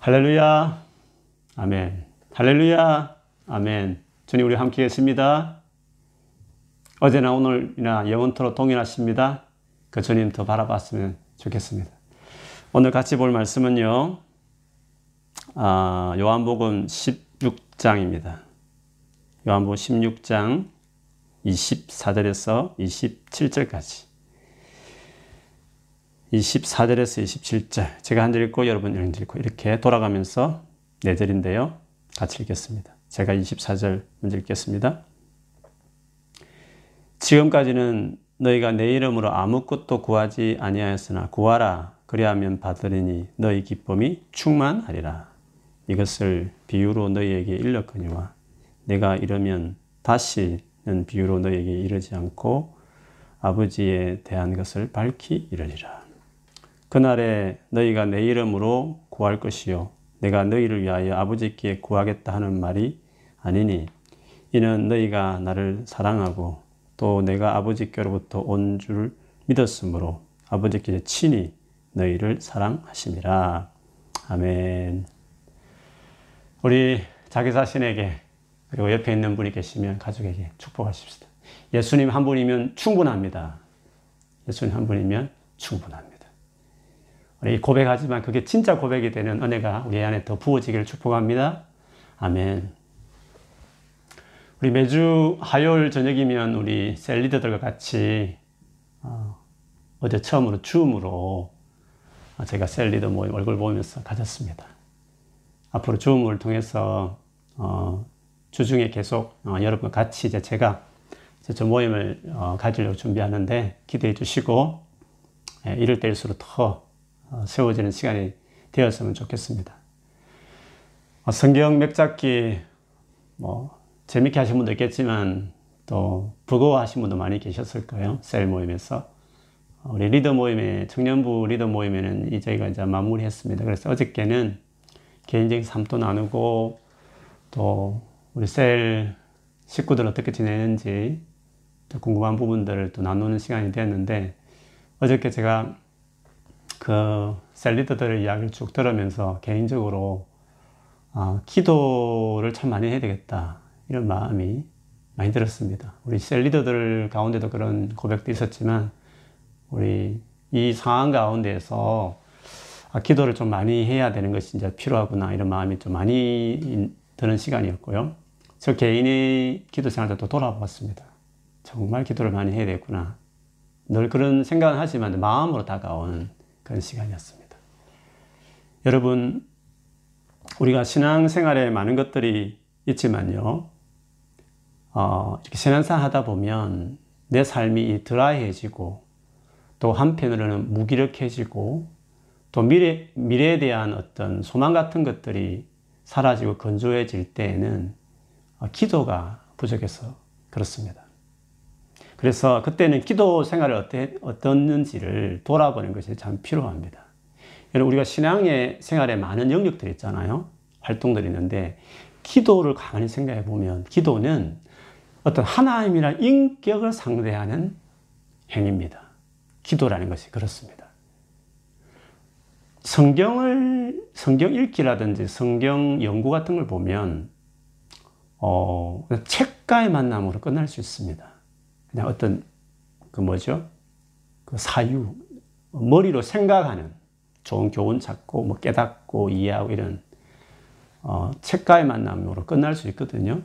할렐루야. 아멘. 할렐루야. 아멘. 주님 우리 함께 계십니다. 어제나 오늘이나 영원토록 동일하십니다. 그 주님 더 바라봤으면 좋겠습니다. 오늘 같이 볼 말씀은요. 아, 요한복음 16장입니다. 요한복음 16장 24절에서 27절까지. 24절에서 27절. 제가 한 절 읽고 여러분 한 읽고 이렇게 돌아가면서 네 절인데요. 같이 읽겠습니다. 제가 24절 먼저 읽겠습니다. 지금까지는 너희가 내 이름으로 아무것도 구하지 아니하였으나 구하라 그리하면 받으리니 너희 기쁨이 충만하리라. 이것을 비유로 너희에게 일렀거니와 내가 이러면 다시는 비유로 너희에게 이르지 않고 아버지에 대한 것을 밝히 이르리라. 그날에 너희가 내 이름으로 구할 것이요 내가 너희를 위하여 아버지께 구하겠다 하는 말이 아니니 이는 너희가 나를 사랑하고 또 내가 아버지께로부터 온 줄 믿었으므로 아버지께 친히 너희를 사랑하심이라. 아멘. 우리 자기 자신에게 그리고 옆에 있는 분이 계시면 가족에게 축복하십시다. 예수님 한 분이면 충분합니다. 예수님 한 분이면 충분합니다. 우리 고백하지만 그게 진짜 고백이 되는 은혜가 우리 안에 더 부어지기를 축복합니다. 아멘. 우리 매주 화요일 저녁이면 우리 셀 리더들과 같이 어, 제 처음으로 줌으로 제가 셀 리더 모임 얼굴 보면서 가졌습니다. 앞으로 줌을 통해서 어, 주중에 계속 어, 여러분과 같이 이제 제가 저 모임을 어, 가지려고 준비하는데 기대해 주시고 예, 이럴 때일수록 더 어, 세워지는 시간이 되었으면 좋겠습니다. 어, 성경 맥잡기 뭐 재밌게 하신 분도 있겠지만 또 부거워하신 분도 많이 계셨을 거예요. 셀 모임에서. 어, 우리 리더 모임에, 청년부 리더 모임에는 이 저희가 이제 마무리했습니다. 그래서 어저께는 개인적인 삶도 나누고 또 우리 셀 식구들 어떻게 지내는지 궁금한 부분들을 또 나누는 시간이 되었는데 어저께 제가 그 셀리더들의 이야기를 쭉 들으면서 개인적으로 아, 기도를 참 많이 해야 되겠다 이런 마음이 많이 들었습니다. 우리 셀리더들 가운데도 그런 고백도 있었지만 우리 이 상황 가운데서 아, 기도를 좀 많이 해야 되는 것이 이제 필요하구나 이런 마음이 좀 많이 드는 시간이었고요. 저 개인의 기도 생활도 또 돌아봤습니다. 정말 기도를 많이 해야 되구나. 늘 그런 생각은 하지만 마음으로 다가온 그런 시간이었습니다. 여러분, 우리가 신앙생활에 많은 것들이 있지만요. 어, 이렇게 신앙생활 하다 보면 내 삶이 드라이해지고 또 한편으로는 무기력해지고 또 미래, 미래에 대한 어떤 소망 같은 것들이 사라지고 건조해질 때에는 어, 기도가 부족해서 그렇습니다. 그래서 그때는 기도 생활을 어때, 어떻는지를 돌아보는 것이 참 필요합니다. 여러분, 우리가 신앙의 생활에 많은 영역들이 있잖아요. 활동들이 있는데, 기도를 가만히 생각해 보면, 기도는 어떤 하나님이란 인격을 상대하는 행위입니다. 기도라는 것이 그렇습니다. 성경을, 성경 읽기라든지 성경 연구 같은 걸 보면, 어, 책과의 만남으로 끝날 수 있습니다. 그냥 어떤 그 뭐죠? 그 사유 머리로 생각하는 좋은 교훈 찾고 뭐 깨닫고 이해하고 이런 어, 책과의 만남으로 끝날 수 있거든요.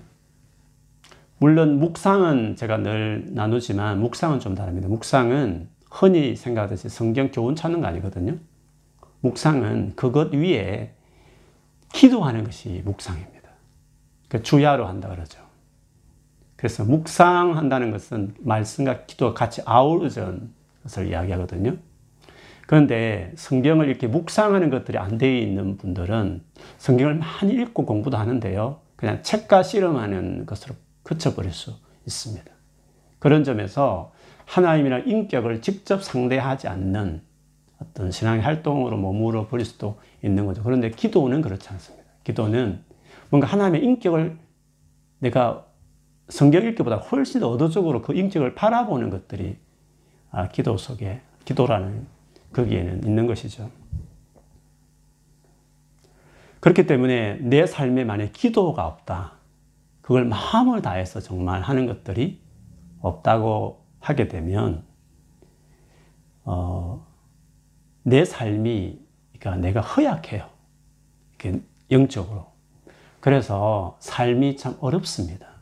물론 묵상은 제가 늘 나누지만 묵상은 좀 다릅니다. 묵상은 흔히 생각하듯이 성경 교훈 찾는 거 아니거든요. 묵상은 그것 위에 기도하는 것이 묵상입니다. 그 주야로 한다 그러죠. 그래서 묵상한다는 것은 말씀과 기도가 같이 아우러진 것을 이야기하거든요. 그런데 성경을 이렇게 묵상하는 것들이 안 되어 있는 분들은 성경을 많이 읽고 공부도 하는데요. 그냥 책과 씨름하는 것으로 그쳐버릴 수 있습니다. 그런 점에서 하나님이랑 인격을 직접 상대하지 않는 어떤 신앙의 활동으로 머무러 버릴 수도 있는 거죠. 그런데 기도는 그렇지 않습니다. 기도는 뭔가 하나님의 인격을 내가 성경 읽기보다 훨씬 더 의도적으로 그 인격을 바라보는 것들이 아, 기도 속에, 기도라는 거기에는 있는 것이죠. 그렇기 때문에 내 삶에 만약 기도가 없다. 그걸 마음을 다해서 정말 하는 것들이 없다고 하게 되면, 어, 내 삶이, 그러니까 내가 허약해요. 영적으로. 그래서 삶이 참 어렵습니다.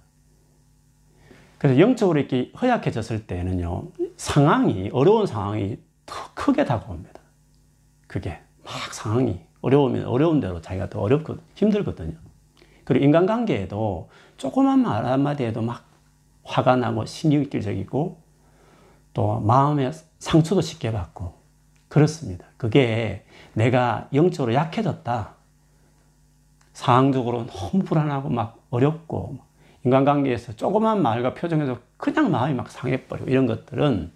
그래서 영적으로 이렇게 허약해졌을 때는요, 상황이, 어려운 상황이 더 크게 다가옵니다. 그게 막 상황이 어려우면 어려운 대로 자기가 더 어렵고 힘들거든요. 그리고 인간관계에도 조그만 말 한마디에도 막 화가 나고 신경질적이고 또 마음에 상처도 쉽게 받고 그렇습니다. 그게 내가 영적으로 약해졌다. 상황적으로 너무 불안하고 막 어렵고 인간관계에서 조그만 말과 표정에서 그냥 마음이 막 상해버리고 이런 것들은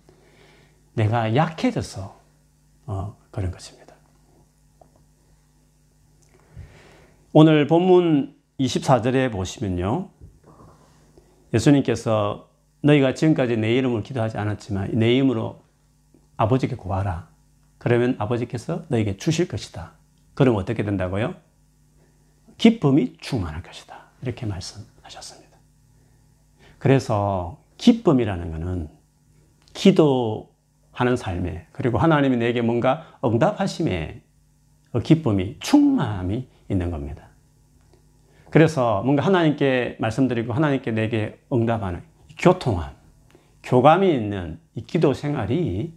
내가 약해져서 어, 그런 것입니다. 오늘 본문 24절에 보시면요. 예수님께서 너희가 지금까지 내 이름을 기도하지 않았지만 내 이름으로 아버지께 구하라. 그러면 아버지께서 너에게 주실 것이다. 그럼 어떻게 된다고요? 기쁨이 충만할 것이다. 이렇게 말씀하셨습니다. 그래서 기쁨이라는 것은 기도하는 삶에 그리고 하나님이 내게 뭔가 응답하심에 그 기쁨이 충만함이 있는 겁니다. 그래서 뭔가 하나님께 말씀드리고 하나님께 내게 응답하는 교통함, 교감이 있는 이 기도 생활이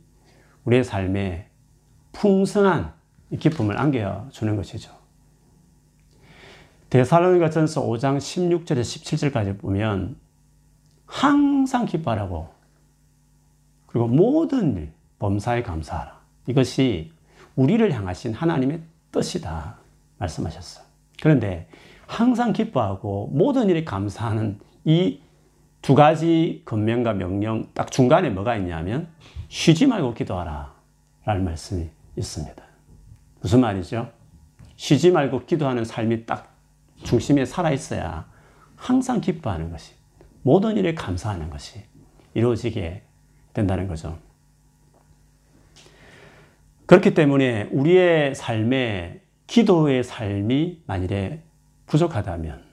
우리의 삶에 풍성한 기쁨을 안겨주는 것이죠. 데살로니가 전서 5장 16절에 17절까지 보면 항상 기뻐하라고 그리고 모든 일 범사에 감사하라. 이것이 우리를 향하신 하나님의 뜻이다 말씀하셨어요. 그런데 항상 기뻐하고 모든 일에 감사하는 이 두 가지 권면과 명령 딱 중간에 뭐가 있냐면 쉬지 말고 기도하라 라는 말씀이 있습니다. 무슨 말이죠? 쉬지 말고 기도하는 삶이 딱 중심에 살아 있어야 항상 기뻐하는 것이 모든 일에 감사하는 것이 이루어지게 된다는 거죠. 그렇기 때문에 우리의 삶에 기도의 삶이 만일에 부족하다면,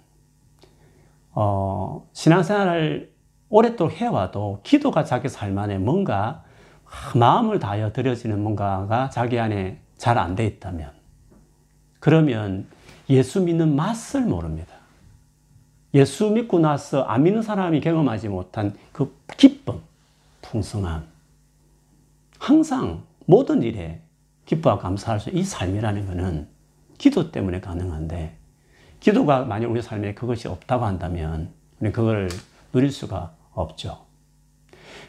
어, 신앙생활을 오랫도록 해와도 기도가 자기 삶 안에 뭔가 마음을 다하여 드려지는 뭔가가 자기 안에 잘 안 돼 있다면, 그러면 예수 믿는 맛을 모릅니다. 예수 믿고 나서 안 믿는 사람이 경험하지 못한 그 기쁨, 풍성함. 항상 모든 일에 기뻐하고 감사할 수, 이 삶이라는 것은 기도 때문에 가능한데, 기도가 만약 우리 삶에 그것이 없다고 한다면, 우리 그걸 누릴 수가 없죠.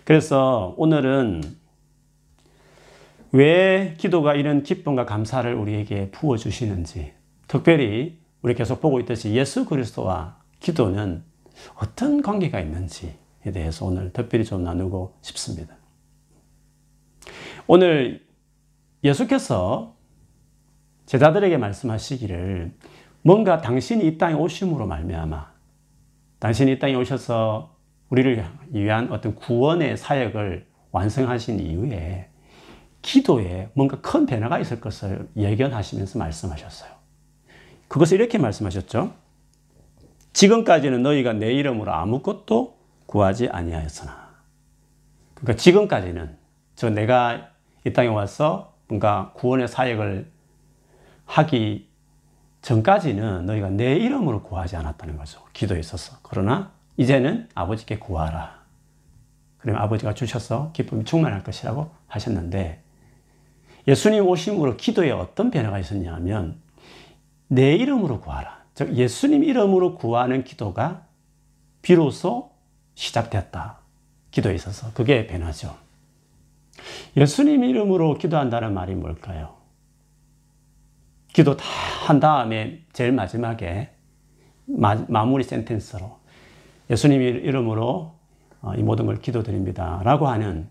그래서 오늘은 왜 기도가 이런 기쁨과 감사를 우리에게 부어주시는지, 특별히 우리 계속 보고 있듯이 예수 그리스도와 기도는 어떤 관계가 있는지에 대해서 오늘 특별히 좀 나누고 싶습니다. 오늘 예수께서 제자들에게 말씀하시기를 뭔가 당신이 이 땅에 오심으로 말미암아 당신이 이 땅에 오셔서 우리를 위한 어떤 구원의 사역을 완성하신 이후에 기도에 뭔가 큰 변화가 있을 것을 예견하시면서 말씀하셨어요. 그것을 이렇게 말씀하셨죠. 지금까지는 너희가 내 이름으로 아무것도 구하지 아니하였으나. 그러니까 지금까지는 저 내가 이 땅에 와서 뭔가 구원의 사역을 하기 전까지는 너희가 내 이름으로 구하지 않았다는 거죠. 기도에 있어서. 그러나 이제는 아버지께 구하라. 그러면 아버지가 주셔서 기쁨이 충만할 것이라고 하셨는데 예수님 오심으로 기도에 어떤 변화가 있었냐면 내 이름으로 구하라. 즉 예수님 이름으로 구하는 기도가 비로소 시작됐다. 기도에 있어서 그게 변화죠. 예수님 이름으로 기도한다는 말이 뭘까요? 기도 다 한 다음에 제일 마지막에 마, 무리 센텐스로 예수님 이름으로 어, 이 모든 걸 기도드립니다. 라고 하는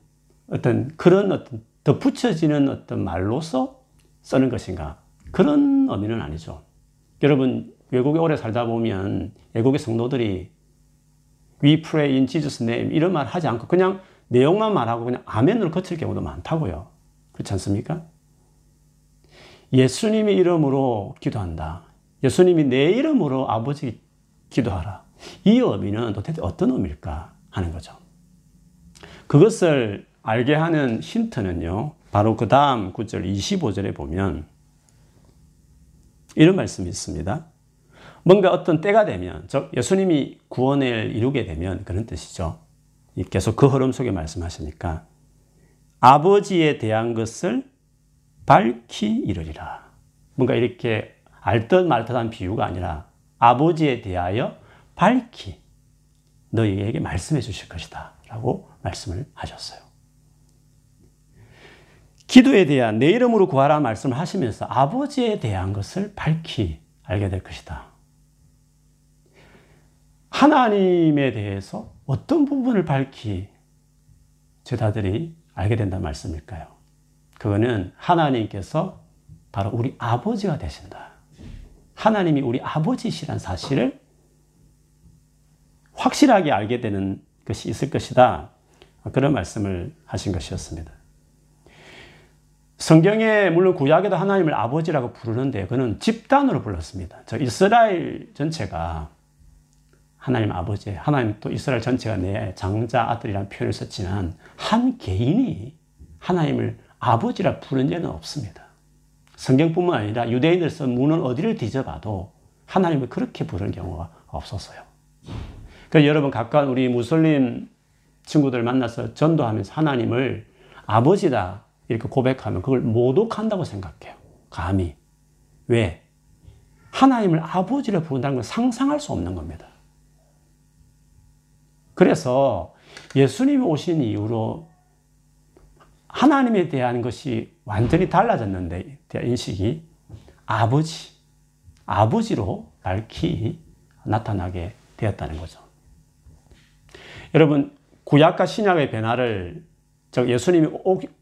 어떤 그런 어떤 덧붙여지는 어떤 말로서 쓰는 것인가? 그런 의미는 아니죠. 여러분, 외국에 오래 살다 보면 외국의 성도들이 We pray in Jesus name 이런 말 하지 않고 그냥 내용만 말하고 그냥 아멘으로 거칠 경우도 많다고요. 그렇지 않습니까? 예수님의 이름으로 기도한다. 예수님이 내 이름으로 아버지 기도하라. 이 의미는 도대체 어떤 의미일까 하는 거죠. 그것을 알게 하는 힌트는요. 바로 그 다음 9절 25절에 보면 이런 말씀이 있습니다. 뭔가 어떤 때가 되면, 즉 예수님이 구원을 이루게 되면 그런 뜻이죠. 계속 그 흐름 속에 말씀하시니까 아버지에 대한 것을 밝히 이르리라. 뭔가 이렇게 알듯 말듯한 비유가 아니라 아버지에 대하여 밝히 너희에게 말씀해 주실 것이다. 라고 말씀을 하셨어요. 기도에 대한 내 이름으로 구하라 말씀을 하시면서 아버지에 대한 것을 밝히 알게 될 것이다. 하나님에 대해서 어떤 부분을 밝히 제자들이 알게 된다는 말씀일까요? 그거는 하나님께서 바로 우리 아버지가 되신다. 하나님이 우리 아버지시란 사실을 확실하게 알게 되는 것이 있을 것이다. 그런 말씀을 하신 것이었습니다. 성경에 물론 구약에도 하나님을 아버지라고 부르는데 그는 집단으로 불렀습니다. 저 이스라엘 전체가 하나님 아버지, 하나님 또 이스라엘 전체가 내 장자 아들이라는 표현을 썼지만 한 개인이 하나님을 아버지라 부른 적은 없습니다. 성경뿐만 아니라 유대인들 쓴 문은 어디를 뒤져봐도 하나님을 그렇게 부르는 경우가 없었어요. 그래서 여러분 가까운 우리 무슬림 친구들 만나서 전도하면서 하나님을 아버지다 이렇게 고백하면 그걸 모독한다고 생각해요. 감히. 왜? 하나님을 아버지를 부른다는 건 상상할 수 없는 겁니다. 그래서 예수님이 오신 이후로 하나님에 대한 것이 완전히 달라졌는데, 인식이 아버지, 아버지로 밝히 나타나게 되었다는 거죠. 여러분, 구약과 신약의 변화를 즉 예수님이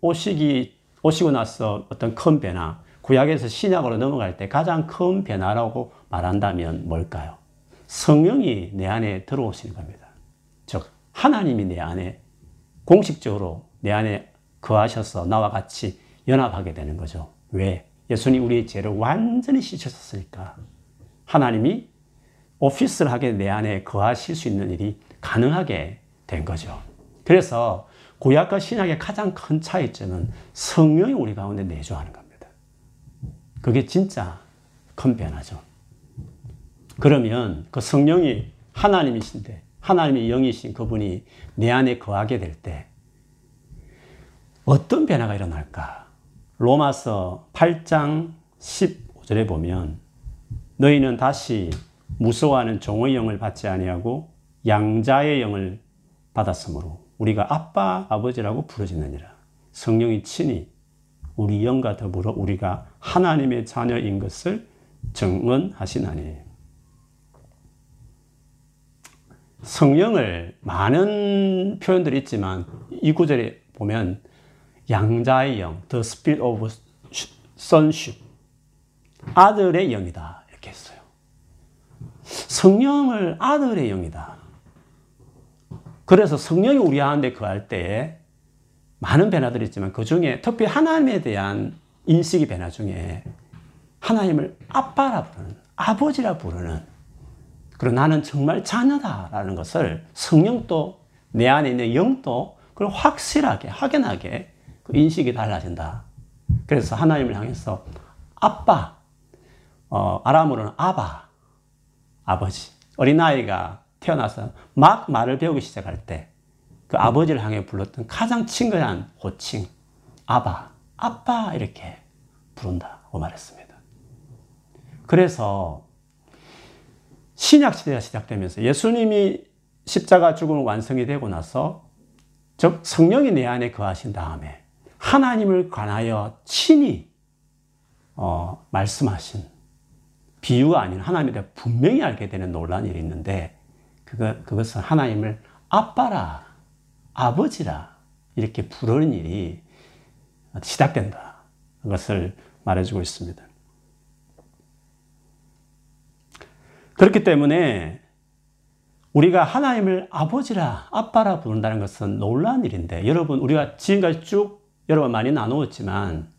오시기 오시고 나서 어떤 큰 변화, 구약에서 신약으로 넘어갈 때 가장 큰 변화라고 말한다면 뭘까요? 성령이 내 안에 들어오시는 겁니다. 즉 하나님이 내 안에 공식적으로 내 안에 거하셔서 나와 같이 연합하게 되는 거죠. 왜? 예수님 우리의 죄를 완전히 씻으셨으니까 하나님이 오피스를 하게 내 안에 거하실 수 있는 일이 가능하게 된 거죠. 그래서 구약과 신약의 가장 큰 차이점은 성령이 우리 가운데 내주하는 겁니다. 그게 진짜 큰 변화죠. 그러면 그 성령이 하나님이신데 하나님의 영이신 그분이 내 안에 거하게 될 때 어떤 변화가 일어날까? 로마서 8장 15절에 보면 너희는 다시 무서워하는 종의 영을 받지 아니하고 양자의 영을 받았으므로 우리가 아빠, 아버지라고 부르짖느니라. 성령이 친히 우리 영과 더불어 우리가 하나님의 자녀인 것을 증언하시나니. 성령을 많은 표현들이 있지만 이 구절에 보면 양자의 영, the spirit of sonship, 아들의 영이다 이렇게 했어요. 성령을 아들의 영이다. 그래서 성령이 우리 가운데 거할 때에 많은 변화들이 있지만 그 중에 특히 하나님에 대한 인식의 변화 중에 하나님을 아빠라 부르는, 아버지라 부르는, 그리고 나는 정말 자녀다라는 것을 성령도 내 안에 있는 영도 그걸 확실하게, 확연하게 그 인식이 달라진다. 그래서 하나님을 향해서 아빠, 어, 아람으로는 아바, 아버지. 어린아이가 태어나서 막 말을 배우기 시작할 때 그 아버지를 향해 불렀던 가장 친근한 호칭, 아바, 아빠 이렇게 부른다고 말했습니다. 그래서 신약 시대가 시작되면서 예수님이 십자가 죽음 완성이 되고 나서 즉 성령이 내 안에 거하신 다음에 하나님을 관하여 친히 어, 말씀하신 비유가 아닌 하나님에 대해 분명히 알게 되는 놀란 일이 있는데 그거, 그것은 하나님을 아빠라, 아버지라, 이렇게 부르는 일이 시작된다. 그것을 말해주고 있습니다. 그렇기 때문에 우리가 하나님을 아버지라, 아빠라 부른다는 것은 놀라운 일인데, 여러분, 우리가 지금까지 쭉 여러분 많이 나누었지만,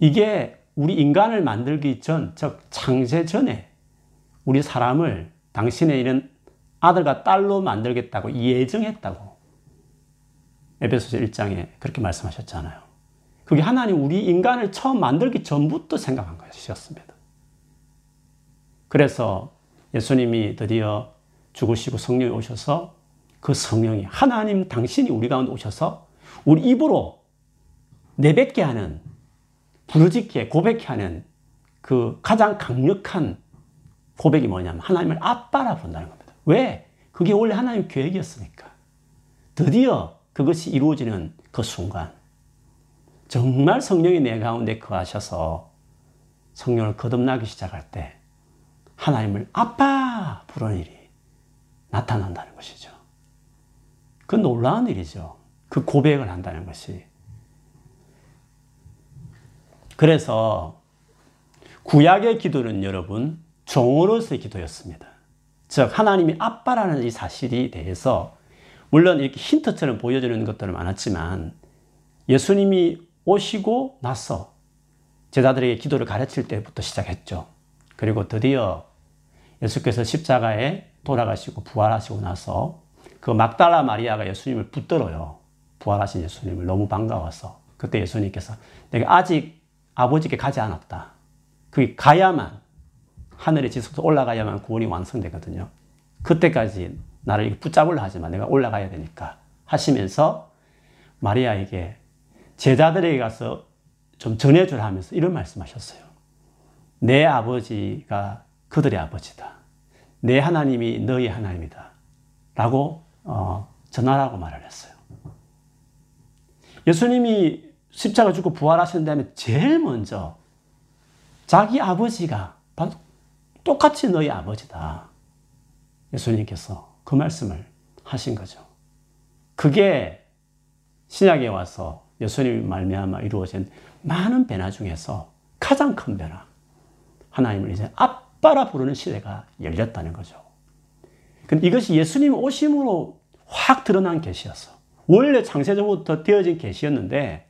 이게 우리 인간을 만들기 전, 즉, 창세 전에 우리 사람을 당신의 이런 아들과 딸로 만들겠다고 예정했다고 에베소서 1장에 그렇게 말씀하셨잖아요. 그게 하나님 우리 인간을 처음 만들기 전부터 생각한 것이었습니다. 그래서 예수님이 드디어 죽으시고 성령이 오셔서 그 성령이 하나님 당신이 우리 가운데 오셔서 우리 입으로 내뱉게 하는 부르짖게 고백케 하는 그 가장 강력한 고백이 뭐냐면 하나님을 아빠라 본다는 겁니다. 왜? 그게 원래 하나님 계획이었으니까. 드디어 그것이 이루어지는 그 순간 정말 성령이 내 가운데 거하셔서 성령을 거듭나기 시작할 때 하나님을 아빠 부르는 일이 나타난다는 것이죠. 그 놀라운 일이죠. 그 고백을 한다는 것이. 그래서 구약의 기도는 여러분 종으로서의 기도였습니다. 즉 하나님이 아빠라는 이 사실이 대해서 물론 이렇게 힌트처럼 보여주는 것들은 많았지만 예수님이 오시고 나서 제자들에게 기도를 가르칠 때부터 시작했죠. 그리고 드디어 예수께서 십자가에 돌아가시고 부활하시고 나서 그 막달라 마리아가 예수님을 붙들어요. 부활하신 예수님을 너무 반가워서. 그때 예수님께서 내가 아직 아버지께 가지 않았다. 그게 가야만 하늘에 지속해서 올라가야만 구원이 완성되거든요. 그때까지 나를 붙잡으려 하지만 내가 올라가야 되니까 하시면서 마리아에게 제자들에게 가서 좀 전해주라 하면서 이런 말씀하셨어요. 내 아버지가 그들의 아버지다. 내 하나님이 너희 하나님이다. 라고 어, 전하라고 말을 했어요. 예수님이 십자가 죽고 부활하신 다음에 제일 먼저 자기 아버지가 똑같이 너희 아버지다. 예수님께서 그 말씀을 하신 거죠. 그게 신약에 와서 예수님 말미암아 이루어진 많은 변화 중에서 가장 큰 변화. 하나님을 이제 아빠라 부르는 시대가 열렸다는 거죠. 근데 이것이 예수님 오심으로 확 드러난 계시였어. 원래 창세전부터 되어진 계시였는데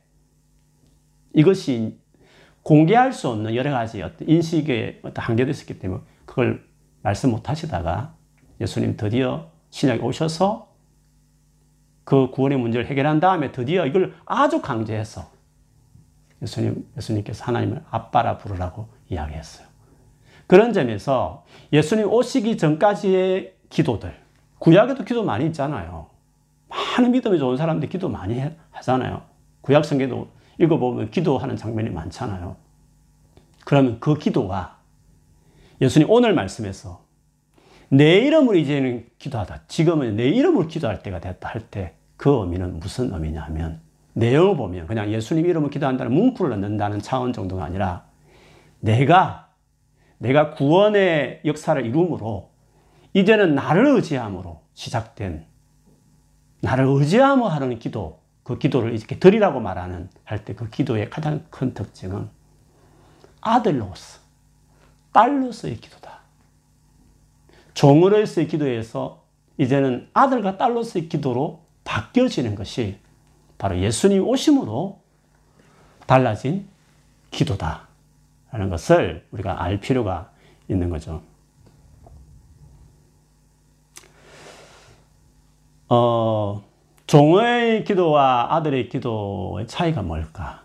이것이 공개할 수 없는 여러 가지 어떤 인식의 어떤 한계도 있었기 때문에 그걸 말씀 못 하시다가 예수님 드디어 신약에 오셔서 그 구원의 문제를 해결한 다음에 드디어 이걸 아주 강조해서 예수님, 예수님께서 하나님을 아빠라 부르라고 이야기했어요. 그런 점에서 예수님 오시기 전까지의 기도들, 구약에도 기도 많이 있잖아요. 많은 믿음이 좋은 사람들이 기도 많이 하잖아요. 구약 성경도 읽어보면 기도하는 장면이 많잖아요. 그러면 그 기도가 예수님 오늘 말씀에서 내 이름으로 이제는 기도하다. 지금은 내 이름으로 기도할 때가 됐다 할 때 그 의미는 무슨 의미냐면 내용을 보면 그냥 예수님 이름으로 기도한다는 문구를 넣는다는 차원 정도가 아니라 내가 내가 구원의 역사를 이룸으로 이제는 나를 의지함으로 시작된 나를 의지함으로 하는 기도 그 기도를 이렇게 드리라고 말하는 할 때 그 기도의 가장 큰 특징은 아들로서 딸로서의 기도다. 종으로서의 기도에서 이제는 아들과 딸로서의 기도로 바뀌어지는 것이 바로 예수님 오심으로 달라진 기도다. 라는 것을 우리가 알 필요가 있는 거죠. 어, 종의 기도와 아들의 기도의 차이가 뭘까?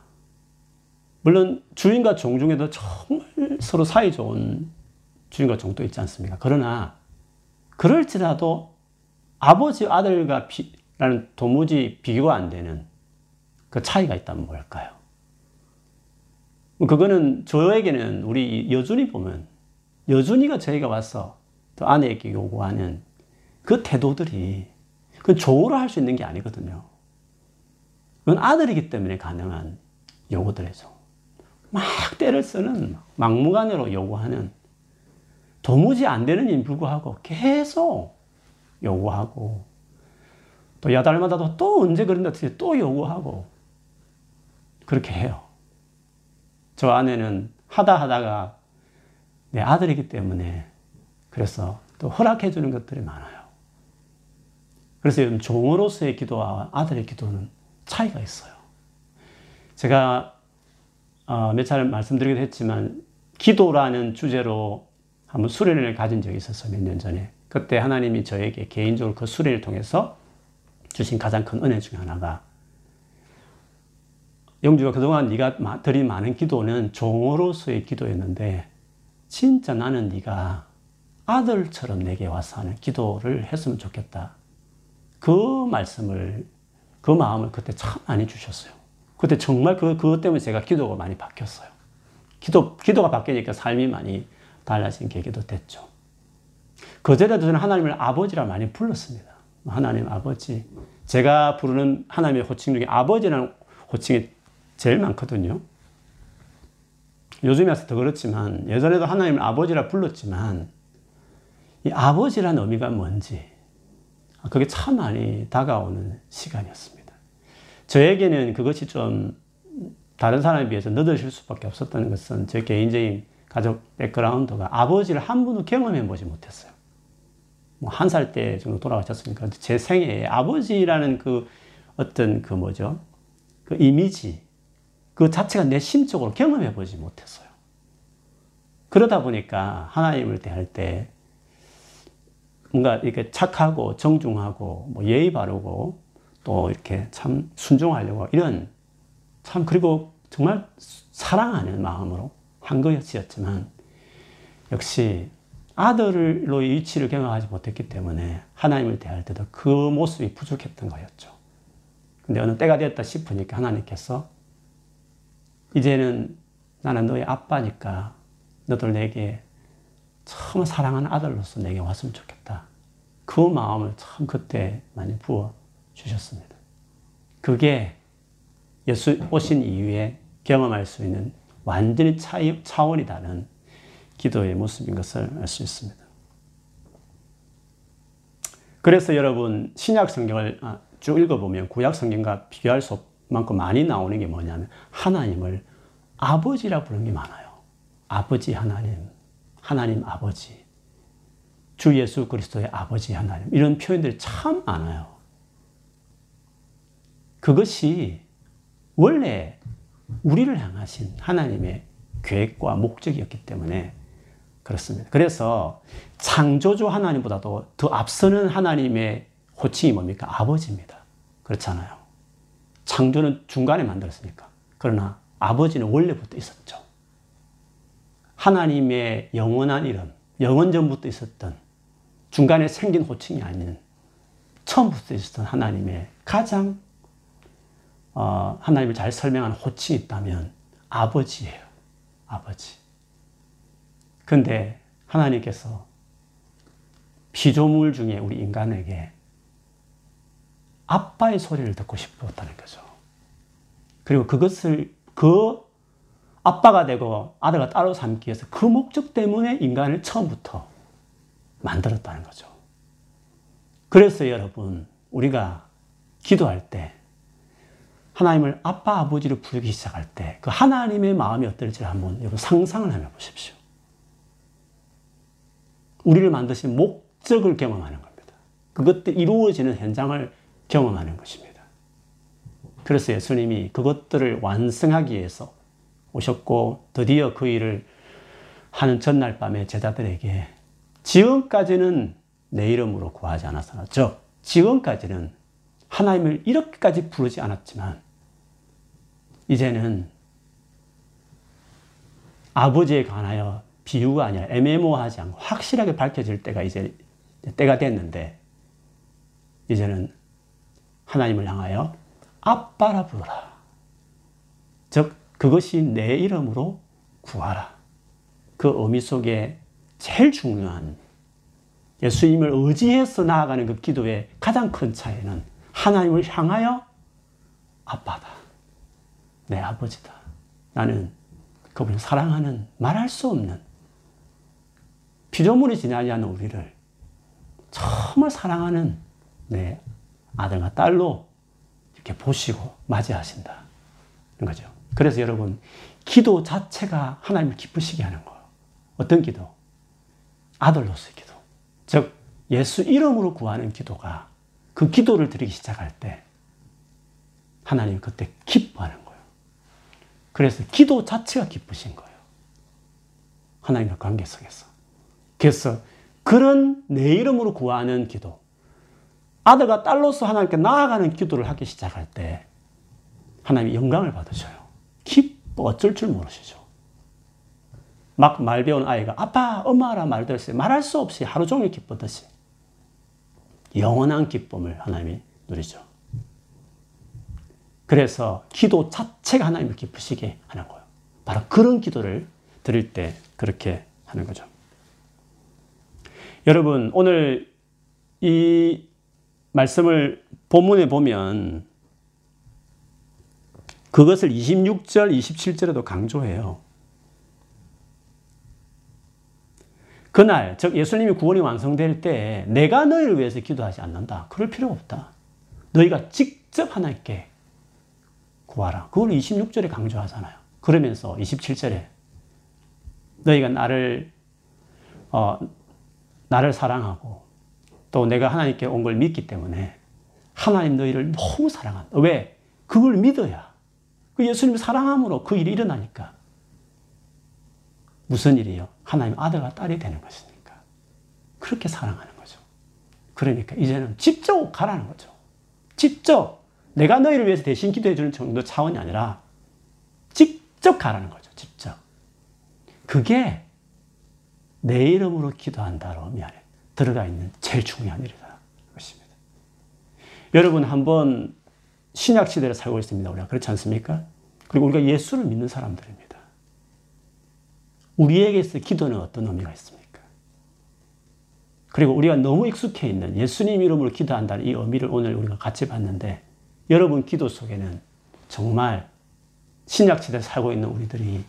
물론 주인과 종 중에도 정말 서로 사이 좋은 주인과 종도 있지 않습니까? 그러나 그럴지라도 아버지 아들과 비, 라는 도무지 비교가 안 되는 그 차이가 있다면 뭘까요? 그거는 저에게는 우리 여준이 보면 여준이가 저희가 와서 또 아내에게 요구하는 그 태도들이 그건 종으로 할 수 있는 게 아니거든요. 그건 아들이기 때문에 가능한 요구들이죠. 막 때를 쓰는 막무가내로 요구하는 도무지 안 되는 일 불구하고 계속 요구하고 또 여달마다 또 언제 그런다 또 요구하고 그렇게 해요. 저 아내는 하다 하다가 내 아들이기 때문에 그래서 또 허락해 주는 것들이 많아요. 그래서 요즘 종으로서의 기도와 아들의 기도는 차이가 있어요. 제가 어, 몇 차례 말씀드리기도 했지만 기도라는 주제로 한번 수련을 가진 적이 있었어요. 몇 년 전에. 그때 하나님이 저에게 개인적으로 그 수련을 통해서 주신 가장 큰 은혜 중에 하나가 영주가 그동안 네가 드린 많은 기도는 종으로서의 기도였는데 진짜 나는 네가 아들처럼 내게 와서 하는 기도를 했으면 좋겠다. 그 말씀을 그 마음을 그때 참 많이 주셨어요. 그때 정말 그, 그것 때문에 제가 기도가 많이 바뀌었어요. 기도, 기도가 바뀌니까 삶이 많이 달라진 계기도 됐죠. 그전에도 저는 하나님을 아버지라 많이 불렀습니다. 하나님 아버지. 제가 부르는 하나님의 호칭 중에 아버지라는 호칭이 제일 많거든요. 요즘에 와서 더 그렇지만 예전에도 하나님을 아버지라 불렀지만 이 아버지라는 의미가 뭔지 그게 참 많이 다가오는 시간이었습니다. 저에게는 그것이 좀 다른 사람에 비해서 늦어질 수밖에 없었다는 것은 제 개인적인 가족 백그라운드가 아버지를 한 번도 경험해 보지 못했어요. 뭐 한 살 때 정도 돌아가셨으니까 제 생애에 아버지라는 그 어떤 그 뭐죠? 그 이미지 그 자체가 내 심적으로 경험해 보지 못했어요. 그러다 보니까 하나님을 대할 때 뭔가 이렇게 착하고 정중하고 뭐 예의 바르고 또 이렇게 참 순종하려고 이런 참 그리고 정말 사랑하는 마음으로 한 거였지만 역시 아들로의 위치를 경험하지 못했기 때문에 하나님을 대할 때도 그 모습이 부족했던 거였죠. 근데 어느 때가 되었다 싶으니까 하나님께서 이제는 나는 너의 아빠니까 너들 내게 참 사랑하는 아들로서 내게 왔으면 좋겠다. 그 마음을 참 그때 많이 부어 주셨습니다. 그게 예수 오신 이후에 경험할 수 있는 완전히 차이, 차원이 다른 기도의 모습인 것을 알 수 있습니다. 그래서 여러분 신약 성경을 아, 쭉 읽어보면 구약 성경과 비교할 수 만큼 많이 나오는 게 뭐냐면 하나님을 아버지라 부르는 게 많아요. 아버지 하나님, 하나님 아버지, 주 예수 그리스도의 아버지 하나님 이런 표현들이 참 많아요. 그것이 원래 우리를 향하신 하나님의 계획과 목적이었기 때문에 그렇습니다. 그래서 창조주 하나님보다도 더 앞서는 하나님의 호칭이 뭡니까? 아버지입니다. 그렇잖아요. 창조는 중간에 만들었으니까. 그러나 아버지는 원래부터 있었죠. 하나님의 영원한 이름, 영원전부터 있었던 중간에 생긴 호칭이 아닌 처음부터 있었던 하나님의 가장 어, 하나님을 잘 설명하는 호칭이 있다면 아버지예요. 아버지. 근데 하나님께서 피조물 중에 우리 인간에게 아빠의 소리를 듣고 싶었다는 거죠. 그리고 그것을 그 아빠가 되고 아들과 딸로 삼기 위해서 그 목적 때문에 인간을 처음부터 만들었다는 거죠. 그래서 여러분, 우리가 기도할 때 하나님을 아빠, 아버지로 부르기 시작할 때 그 하나님의 마음이 어떨지 한번 여러분 상상을 해 보십시오. 우리를 만드신 목적을 경험하는 겁니다. 그것들 이루어지는 현장을 경험하는 것입니다. 그래서 예수님이 그것들을 완성하기 위해서 오셨고 드디어 그 일을 하는 전날 밤에 제자들에게 지금까지는 내 이름으로 구하지 않았으나 즉 지금까지는 하나님을 이렇게까지 부르지 않았지만 이제는 아버지에 관하여 비유가 아니라 애매모호하지 않고 확실하게 밝혀질 때가 이제 때가 됐는데 이제는 하나님을 향하여 아빠라 부르라. 즉 그것이 내 이름으로 구하라. 그 의미 속에 제일 중요한 예수님을 의지해서 나아가는 그 기도의 가장 큰 차이는 하나님을 향하여 아빠다. 내 아버지다. 나는 그분을 사랑하는 말할 수 없는 피조물이 지나지 않는 우리를 정말 사랑하는 내 아들과 딸로 이렇게 보시고 맞이하신다. 거죠. 그래서 여러분, 기도 자체가 하나님을 기쁘시게 하는 거예요. 어떤 기도? 아들로서의 기도. 즉, 예수 이름으로 구하는 기도가 그 기도를 드리기 시작할 때 하나님 그때 기뻐하는 거예요. 그래서 기도 자체가 기쁘신 거예요. 하나님과 관계 속에서. 그래서 그런 내 이름으로 구하는 기도, 아들과 딸로서 하나님께 나아가는 기도를 하기 시작할 때 하나님이 영광을 받으셔요. 기뻐 어쩔 줄 모르시죠. 막 말 배운 아이가 아빠, 엄마라 말 들었어요. 말할 수 없이 하루 종일 기쁘듯이 영원한 기쁨을 하나님이 누리죠. 그래서 기도 자체가 하나님을 기쁘시게 하는 거예요. 바로 그런 기도를 드릴 때 그렇게 하는 거죠. 여러분, 오늘 이 말씀을 본문에 보면 그것을 26절, 27절에도 강조해요. 그날, 즉 예수님이 구원이 완성될 때 내가 너희를 위해서 기도하지 않는다. 그럴 필요 없다. 너희가 직접 하나님께 구하라. 그걸 26절에 강조하잖아요. 그러면서 27절에 너희가 나를 어, 나를 사랑하고 또 내가 하나님께 온 걸 믿기 때문에 하나님 너희를 너무 사랑한다. 왜? 그걸 믿어야. 그 예수님 사랑함으로 그 일이 일어나니까. 무슨 일이요? 하나님 아들과 딸이 되는 것이니까. 그렇게 사랑하는 거죠. 그러니까 이제는 직접 가라는 거죠. 직접 내가 너희를 위해서 대신 기도해 주는 정도 차원이 아니라 직접 가라는 거죠. 직접. 그게 내 이름으로 기도한다로 미안해. 들어가 있는 제일 중요한 일이다. 것입니다. 여러분 한번 신약 시대를 살고 있습니다. 우리가 그렇지 않습니까? 그리고 우리가 예수를 믿는 사람들입니다. 우리에게서 기도는 어떤 의미가 있습니까? 그리고 우리가 너무 익숙해 있는 예수님 이름으로 기도한다는 이 의미를 오늘 우리가 같이 봤는데 여러분 기도 속에는 정말 신약 시대에 살고 있는 우리들이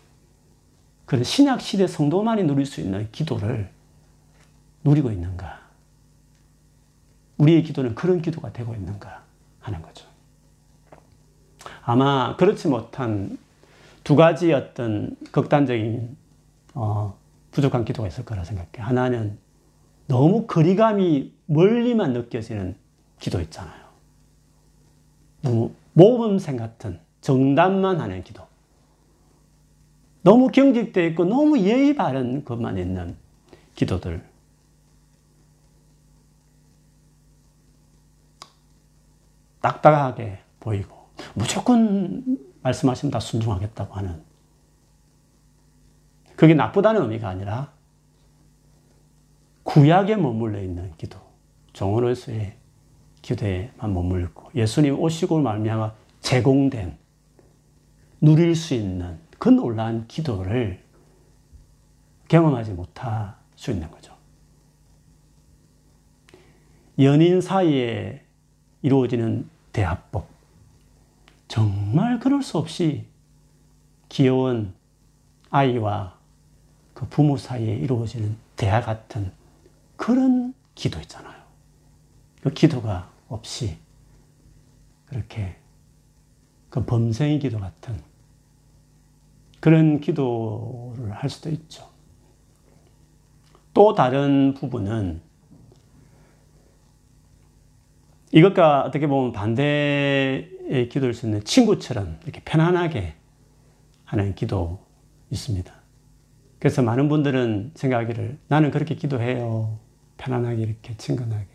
그런 신약 시대 성도만이 누릴 수 있는 기도를 누리고 있는가? 우리의 기도는 그런 기도가 되고 있는가 하는 거죠. 아마 그렇지 못한 두 가지 어떤 극단적인 어, 부족한 기도가 있을 거라 생각해. 하나는 너무 거리감이 멀리만 느껴지는 기도 있잖아요. 너무 모범생 같은 정답만 하는 기도. 너무 경직되어 있고 너무 예의 바른 것만 있는 기도들. 딱딱하게 보이고 무조건 말씀하시면 다 순종하겠다고 하는 그게 나쁘다는 의미가 아니라 구약에 머물러 있는 기도, 종언로서의 기도에만 머물고 예수님 오시고 말미암아 제공된 누릴 수 있는 그 놀라운 기도를 경험하지 못할 수 있는 거죠. 연인 사이에 이루어지는 대합법. 정말 그럴 수 없이 귀여운 아이와 그 부모 사이에 이루어지는 대화 같은 그런 기도 있잖아요. 그 기도가 없이 그렇게 그 범생의 기도 같은 그런 기도를 할 수도 있죠. 또 다른 부분은 이것과 어떻게 보면 반대의 기도일 수 있는 친구처럼 이렇게 편안하게 하는 기도 있습니다. 그래서 많은 분들은 생각하기를 나는 그렇게 기도해요. 편안하게 이렇게 친근하게.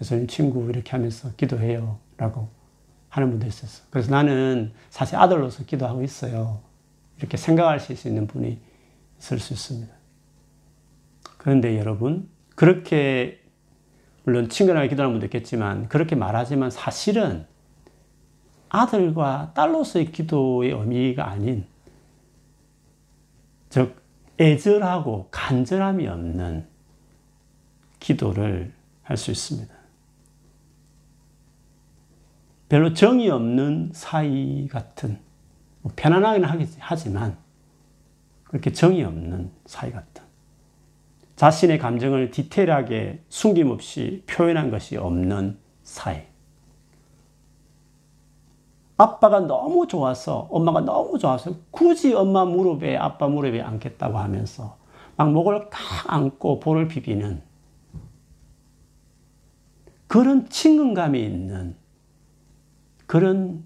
예수님 친구 이렇게 하면서 기도해요. 라고 하는 분도 있었어. 그래서 나는 사실 아들로서 기도하고 있어요. 이렇게 생각하실 수 있는 분이 있을 수 있습니다. 그런데 여러분, 그렇게 물론 친근하게 기도하는 분도 있겠지만 그렇게 말하지만 사실은 아들과 딸로서의 기도의 의미가 아닌 즉 애절하고 간절함이 없는 기도를 할 수 있습니다. 별로 정이 없는 사이 같은 뭐 편안하긴 하지만 그렇게 정이 없는 사이 같은 자신의 감정을 디테일하게 숨김없이 표현한 것이 없는 사이. 아빠가 너무 좋아서, 엄마가 너무 좋아서 굳이 엄마 무릎에, 아빠 무릎에 앉겠다고 하면서 막 목을 탁 안고 볼을 비비는 그런 친근감이 있는 그런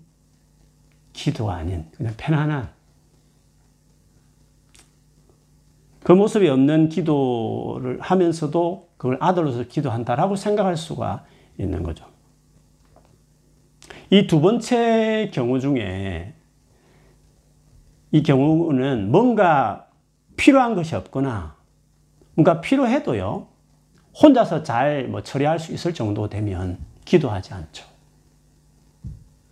기도가 아닌 그냥 편안한 그 모습이 없는 기도를 하면서도 그걸 아들로서 기도한다라고 생각할 수가 있는 거죠. 이 두 번째 경우 중에 이 경우는 뭔가 필요한 것이 없거나 뭔가 필요해도요 혼자서 잘 뭐 처리할 수 있을 정도 되면 기도하지 않죠.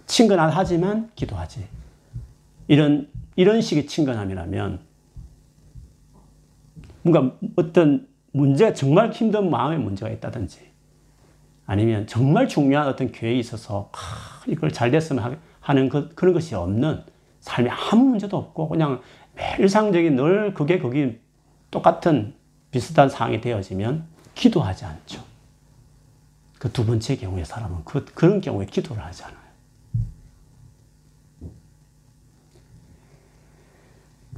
친근하지만 기도하지. 이런 이런 식의 친근함이라면 뭔가 어떤 문제 정말 힘든 마음의 문제가 있다든지 아니면 정말 중요한 어떤 계획이 있어서 아, 이걸 잘 됐으면 하는 그, 그런 것이 없는 삶에 아무 문제도 없고 그냥 일상적인 늘 그게 거기 똑같은 비슷한 상황이 되어지면 기도하지 않죠. 그 두 번째 경우의 사람은 그, 그런 경우에 기도를 하지 않아요.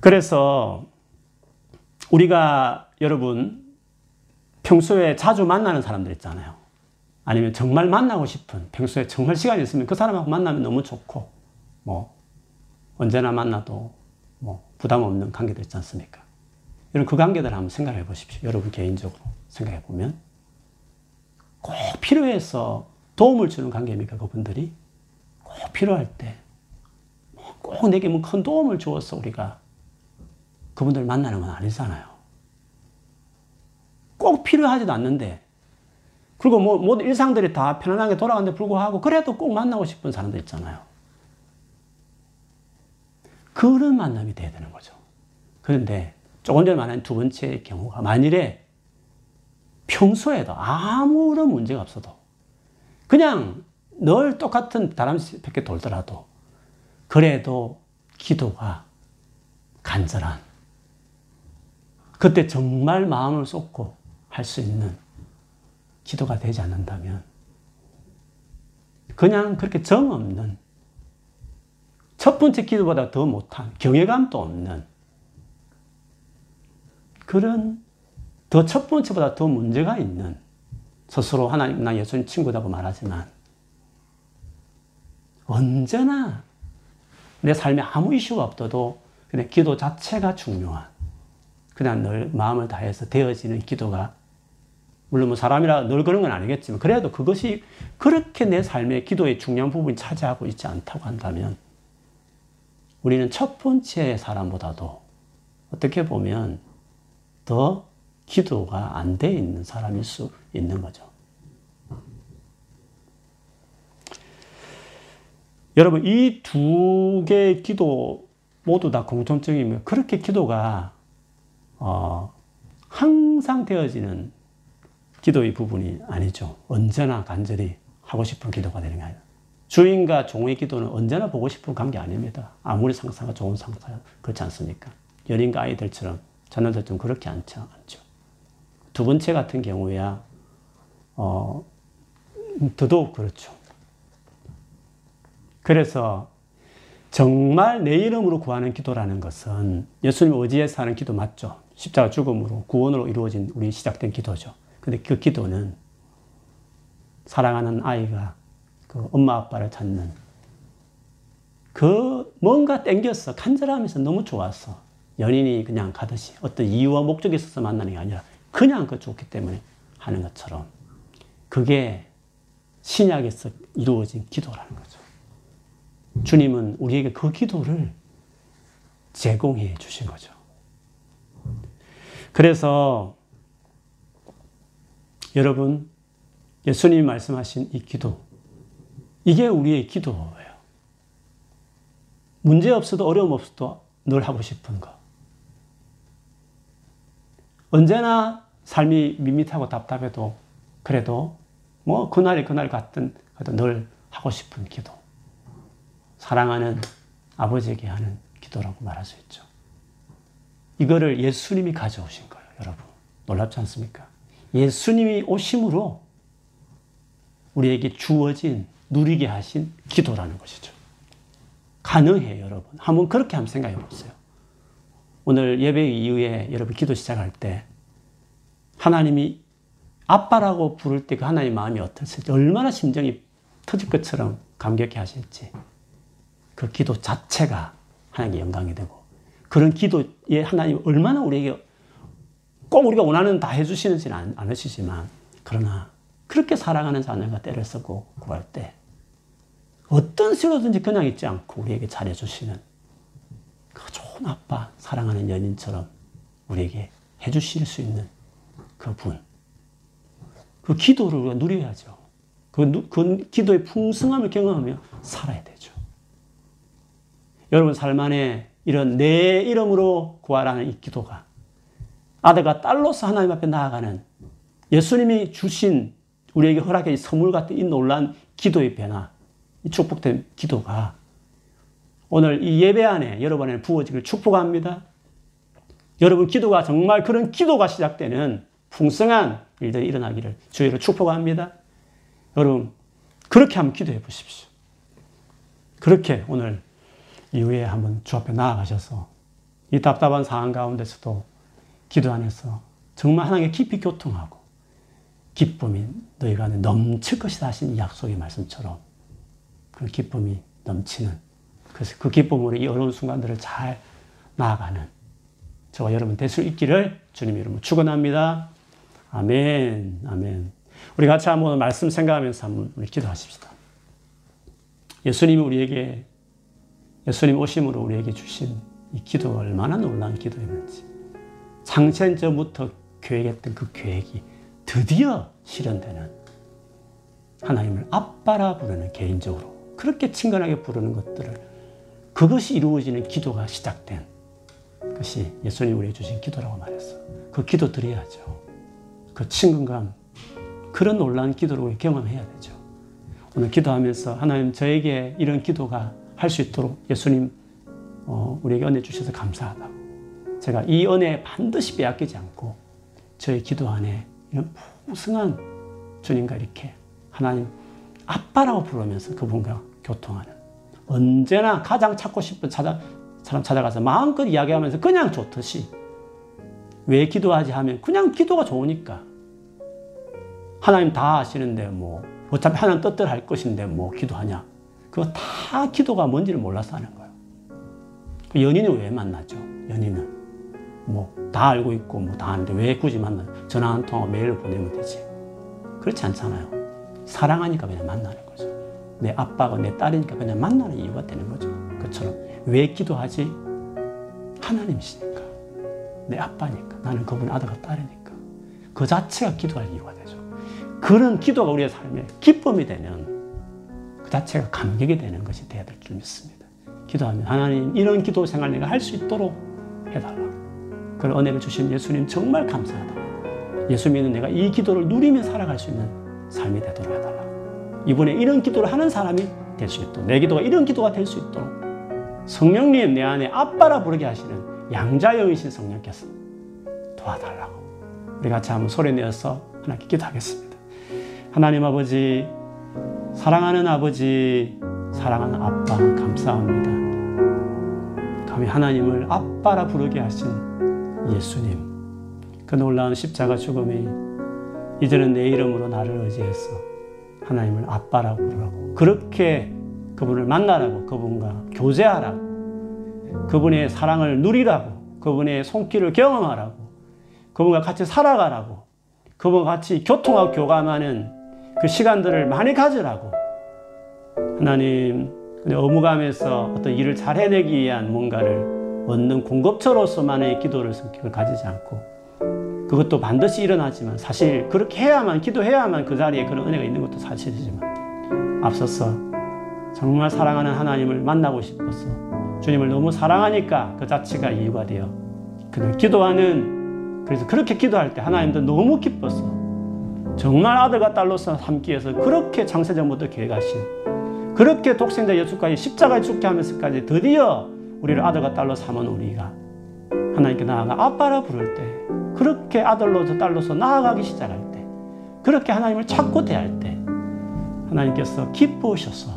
그래서 우리가 여러분 평소에 자주 만나는 사람들 있잖아요. 아니면 정말 만나고 싶은 평소에 정말 시간이 있으면 그 사람하고 만나면 너무 좋고 뭐 언제나 만나도 뭐 부담 없는 관계들 있지 않습니까? 여러분 그 관계들 한번 생각해 보십시오. 여러분 개인적으로 생각해 보면 꼭 필요해서 도움을 주는 관계입니까? 그분들이 꼭 필요할 때 꼭 내게 뭐 큰 도움을 주어서 우리가 그분들 만나는 건 아니잖아요. 꼭 필요하지도 않는데 그리고 뭐 모든 일상들이 다 편안하게 돌아가는데 불구하고 그래도 꼭 만나고 싶은 사람들 있잖아요. 그런 만남이 돼야 되는 거죠. 그런데 조금 전에 말한 두 번째 경우가 만일에 평소에도 아무런 문제가 없어도 그냥 늘 똑같은 다람쥐 돌더라도 그래도 기도가 간절한 그때 정말 마음을 쏟고 할 수 있는 기도가 되지 않는다면 그냥 그렇게 정 없는 첫 번째 기도보다 더 못한 경외감도 없는 그런 더 첫 번째보다 더 문제가 있는 스스로 하나님 나 예수님 친구다고 말하지만 언제나 내 삶에 아무 이슈가 없어도 그냥 기도 자체가 중요한 그냥 늘 마음을 다해서 되어지는 기도가 물론 뭐 사람이라 늘 그런 건 아니겠지만 그래도 그것이 그렇게 내 삶의 기도의 중요한 부분이 차지하고 있지 않다고 한다면 우리는 첫 번째 사람보다도 어떻게 보면 더 기도가 안 돼 있는 사람일 수 있는 거죠. 여러분, 이 두 개의 기도 모두 다 공통점이면 그렇게 기도가, 어, 항상 되어지는 기도의 부분이 아니죠. 언제나 간절히 하고 싶은 기도가 되는 게 아니라. 주인과 종의 기도는 언제나 보고 싶은 관계 아닙니다. 아무리 상사가 좋은 상사 그렇지 않습니까? 연인과 아이들처럼 자녀들좀 그렇게. 않죠. 두 번째 같은 경우야 어, 더더욱 그렇죠. 그래서 정말 내 이름으로 구하는 기도라는 것은 예수님 의지에서 하는 기도 맞죠. 십자가 죽음으로 구원으로 이루어진 우리 시작된 기도죠. 근데 그 기도는 사랑하는 아이가 그 엄마 아빠를 찾는 그 뭔가 땡겼어. 간절하면서 너무 좋았어. 연인이 그냥 가듯이 어떤 이유와 목적이 있어서 만나는 게 아니라 그냥 그 좋기 때문에 하는 것처럼 그게 신약에서 이루어진 기도라는 거죠. 주님은 우리에게 그 기도를 제공해 주신 거죠. 그래서 여러분 예수님이 말씀하신 이 기도 이게 우리의 기도예요. 문제 없어도 어려움 없어도 늘 하고 싶은 거. 언제나 삶이 밋밋하고 답답해도 그래도 뭐 그날이 그날 같든 늘 하고 싶은 기도. 사랑하는 아버지에게 하는 기도라고 말할 수 있죠. 이거를 예수님이 가져오신 거예요, 여러분. 놀랍지 않습니까? 예수님이 오심으로 우리에게 주어진 누리게 하신 기도라는 것이죠. 가능해요, 여러분. 한번 그렇게 한번 생각해 보세요. 오늘 예배 이후에 여러분 기도 시작할 때 하나님이 아빠라고 부를 때 그 하나님의 마음이 어땠을지 얼마나 심정이 터질 것처럼 감격해 하실지 그 기도 자체가 하나님께 영광이 되고 그런 기도에 하나님 얼마나 우리에게 꼭 우리가 원하는 다 해주시는지는 않으시지만 그러나 그렇게 사랑하는 자녀가 때를 쓰고 구할 때 어떤 식으로든지 그냥 있지 않고 우리에게 잘해주시는 그 좋은 아빠, 사랑하는 연인처럼 우리에게 해주실 수 있는 그 분. 그 기도를 우리가 누려야죠. 그, 그 기도의 풍성함을 경험하며 살아야 되죠. 여러분 삶 안에 이런 내 이름으로 구하라는 이 기도가 아들과 딸로서 하나님 앞에 나아가는 예수님이 주신 우리에게 허락해 선물 같은 이 놀란 기도의 변화, 이 축복된 기도가 오늘 이 예배 안에 여러분의 부어지기를 축복합니다. 여러분 기도가 정말 그런 기도가 시작되는 풍성한 일들이 일어나기를 주의로 축복합니다. 여러분 그렇게 한번 기도해 보십시오. 그렇게 오늘 이후에 한번 주 앞에 나아가셔서 이 답답한 상황 가운데서도 기도 안에서 정말 하나님께 깊이 교통하고 기쁨이 너희가 넘칠 것이다 하신 약속의 말씀처럼 그 기쁨이 넘치는 그래서 그 기쁨으로 이 어려운 순간들을 잘 나아가는 저와 여러분 될 수 있기를 주님 이름으로 축원합니다. 아멘, 아멘. 우리 같이 한번 말씀 생각하면서 한번 기도하십시다. 예수님이 우리에게 예수님 오심으로 우리에게 주신 이 기도가 얼마나 놀라운 기도였는지 창세 전부터 계획했던 그 계획이 드디어 실현되는 하나님을 아빠라 부르는 개인적으로 그렇게 친근하게 부르는 것들을 그것이 이루어지는 기도가 시작된 것이 예수님 우리에게 주신 기도라고 말했어. 그 기도 드려야죠. 그 친근감, 그런 놀라운 기도를 경험해야 되죠. 오늘 기도하면서 하나님 저에게 이런 기도가 할 수 있도록 예수님 어, 우리에게 은혜 주셔서 감사하다고. 제가 이 은혜 반드시 빼앗기지 않고 저의 기도 안에 이런 풍성한 주님과 이렇게 하나님 아빠라고 부르면서 그분과 교통하는 언제나 가장 찾고 싶은 찾아, 사람 찾아가서 마음껏 이야기하면서 그냥 좋듯이 왜 기도하지 하면 그냥 기도가 좋으니까 하나님 다 아시는데 뭐 어차피 하나님 뜻대로 할 것인데 뭐 기도하냐 그거 다 기도가 뭔지를 몰라서 하는 거예요 그 연인은 왜 만나죠 연인은 뭐 다 알고 있고 뭐 다 아는데 왜 굳이 만나 전화 한 통화 메일을 보내면 되지 그렇지 않잖아요 사랑하니까 그냥 만나는 거죠 내 아빠가 내 딸이니까 그냥 만나는 이유가 되는 거죠 그처럼 왜 기도하지? 하나님이시니까. 내 아빠니까. 나는 그분 아들과 딸이니까. 그 자체가 기도할 이유가 되죠. 그런 기도가 우리의 삶에 기쁨이 되면 그 자체가 감격이 되는 것이 되어야 될 줄 믿습니다. 기도하면 하나님 이런 기도 생활 내가 할 수 있도록 해달라. 그런 은혜를 주신 예수님 정말 감사하다. 예수 믿는 내가 이 기도를 누리며 살아갈 수 있는 삶이 되도록 해달라. 이번에 이런 기도를 하는 사람이 될 수 있도록 내 기도가 이런 기도가 될 수 있도록 성령님 내 안에 아빠라 부르게 하시는 양자여이신 성령께서 도와달라고 우리 같이 한번 소리 내어서 하나님께 기도하겠습니다. 하나님 아버지 사랑하는 아버지 사랑하는 아빠 감사합니다. 감히 하나님을 아빠라 부르게 하신 예수님 그 놀라운 십자가 죽음이 이제는 내 이름으로 나를 의지해서 하나님을 아빠라고 부르라고 그렇게 그분을 만나라고 그분과 교제하라고 그분의 사랑을 누리라고 그분의 손길을 경험하라고 그분과 같이 살아가라고 그분과 같이 교통하고 교감하는 그 시간들을 많이 가지라고 하나님 어무감에서 어떤 일을 잘 해내기 위한 뭔가를 얻는 공급처로서만의 기도를 성격을 가지지 않고 그것도 반드시 일어나지만 사실 그렇게 해야만 기도해야만 그 자리에 그런 은혜가 있는 것도 사실이지만 앞서서 정말 사랑하는 하나님을 만나고 싶어서 주님을 너무 사랑하니까 그 자체가 이유가 되어 그는 기도하는 그래서 그렇게 기도할 때 하나님도 너무 기뻤어. 정말 아들과 딸로서 함께해서 그렇게 창세전부터 계획하신 그렇게 독생자 예수까지 십자가에 죽게 하면서까지 드디어 우리를 아들과 딸로 삼은 우리가 하나님께 나아가 아빠라 부를 때 그렇게 아들로서 딸로서 나아가기 시작할 때 그렇게 하나님을 찾고 대할 때 하나님께서 기뻐하셔서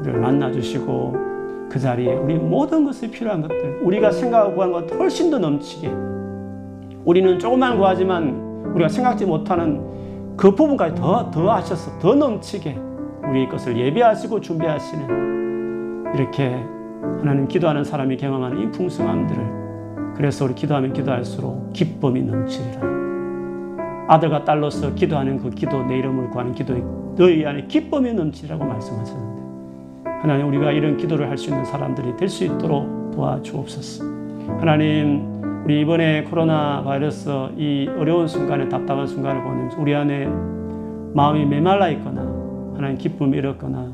우리를 만나주시고 그 자리에 우리 모든 것이 필요한 것들 우리가 생각하고 구한 것 훨씬 더 넘치게 우리는 조금만 구하지만 우리가 생각지 못하는 그 부분까지 더, 더 하셔서 더 넘치게 우리의 것을 예배하시고 준비하시는 이렇게 하나님 기도하는 사람이 경험하는 이 풍성함들을 그래서 우리 기도하면 기도할수록 기쁨이 넘치리라 아들과 딸로서 기도하는 그 기도 내 이름을 구하는 기도에 너희 안에 기쁨이 넘치라고 말씀하셨는데 하나님 우리가 이런 기도를 할 수 있는 사람들이 될 수 있도록 도와주옵소서. 하나님 우리 이번에 코로나 바이러스 이 어려운 순간에 답답한 순간을 보내면서 우리 안에 마음이 메말라 있거나 하나님 기쁨이 잃었거나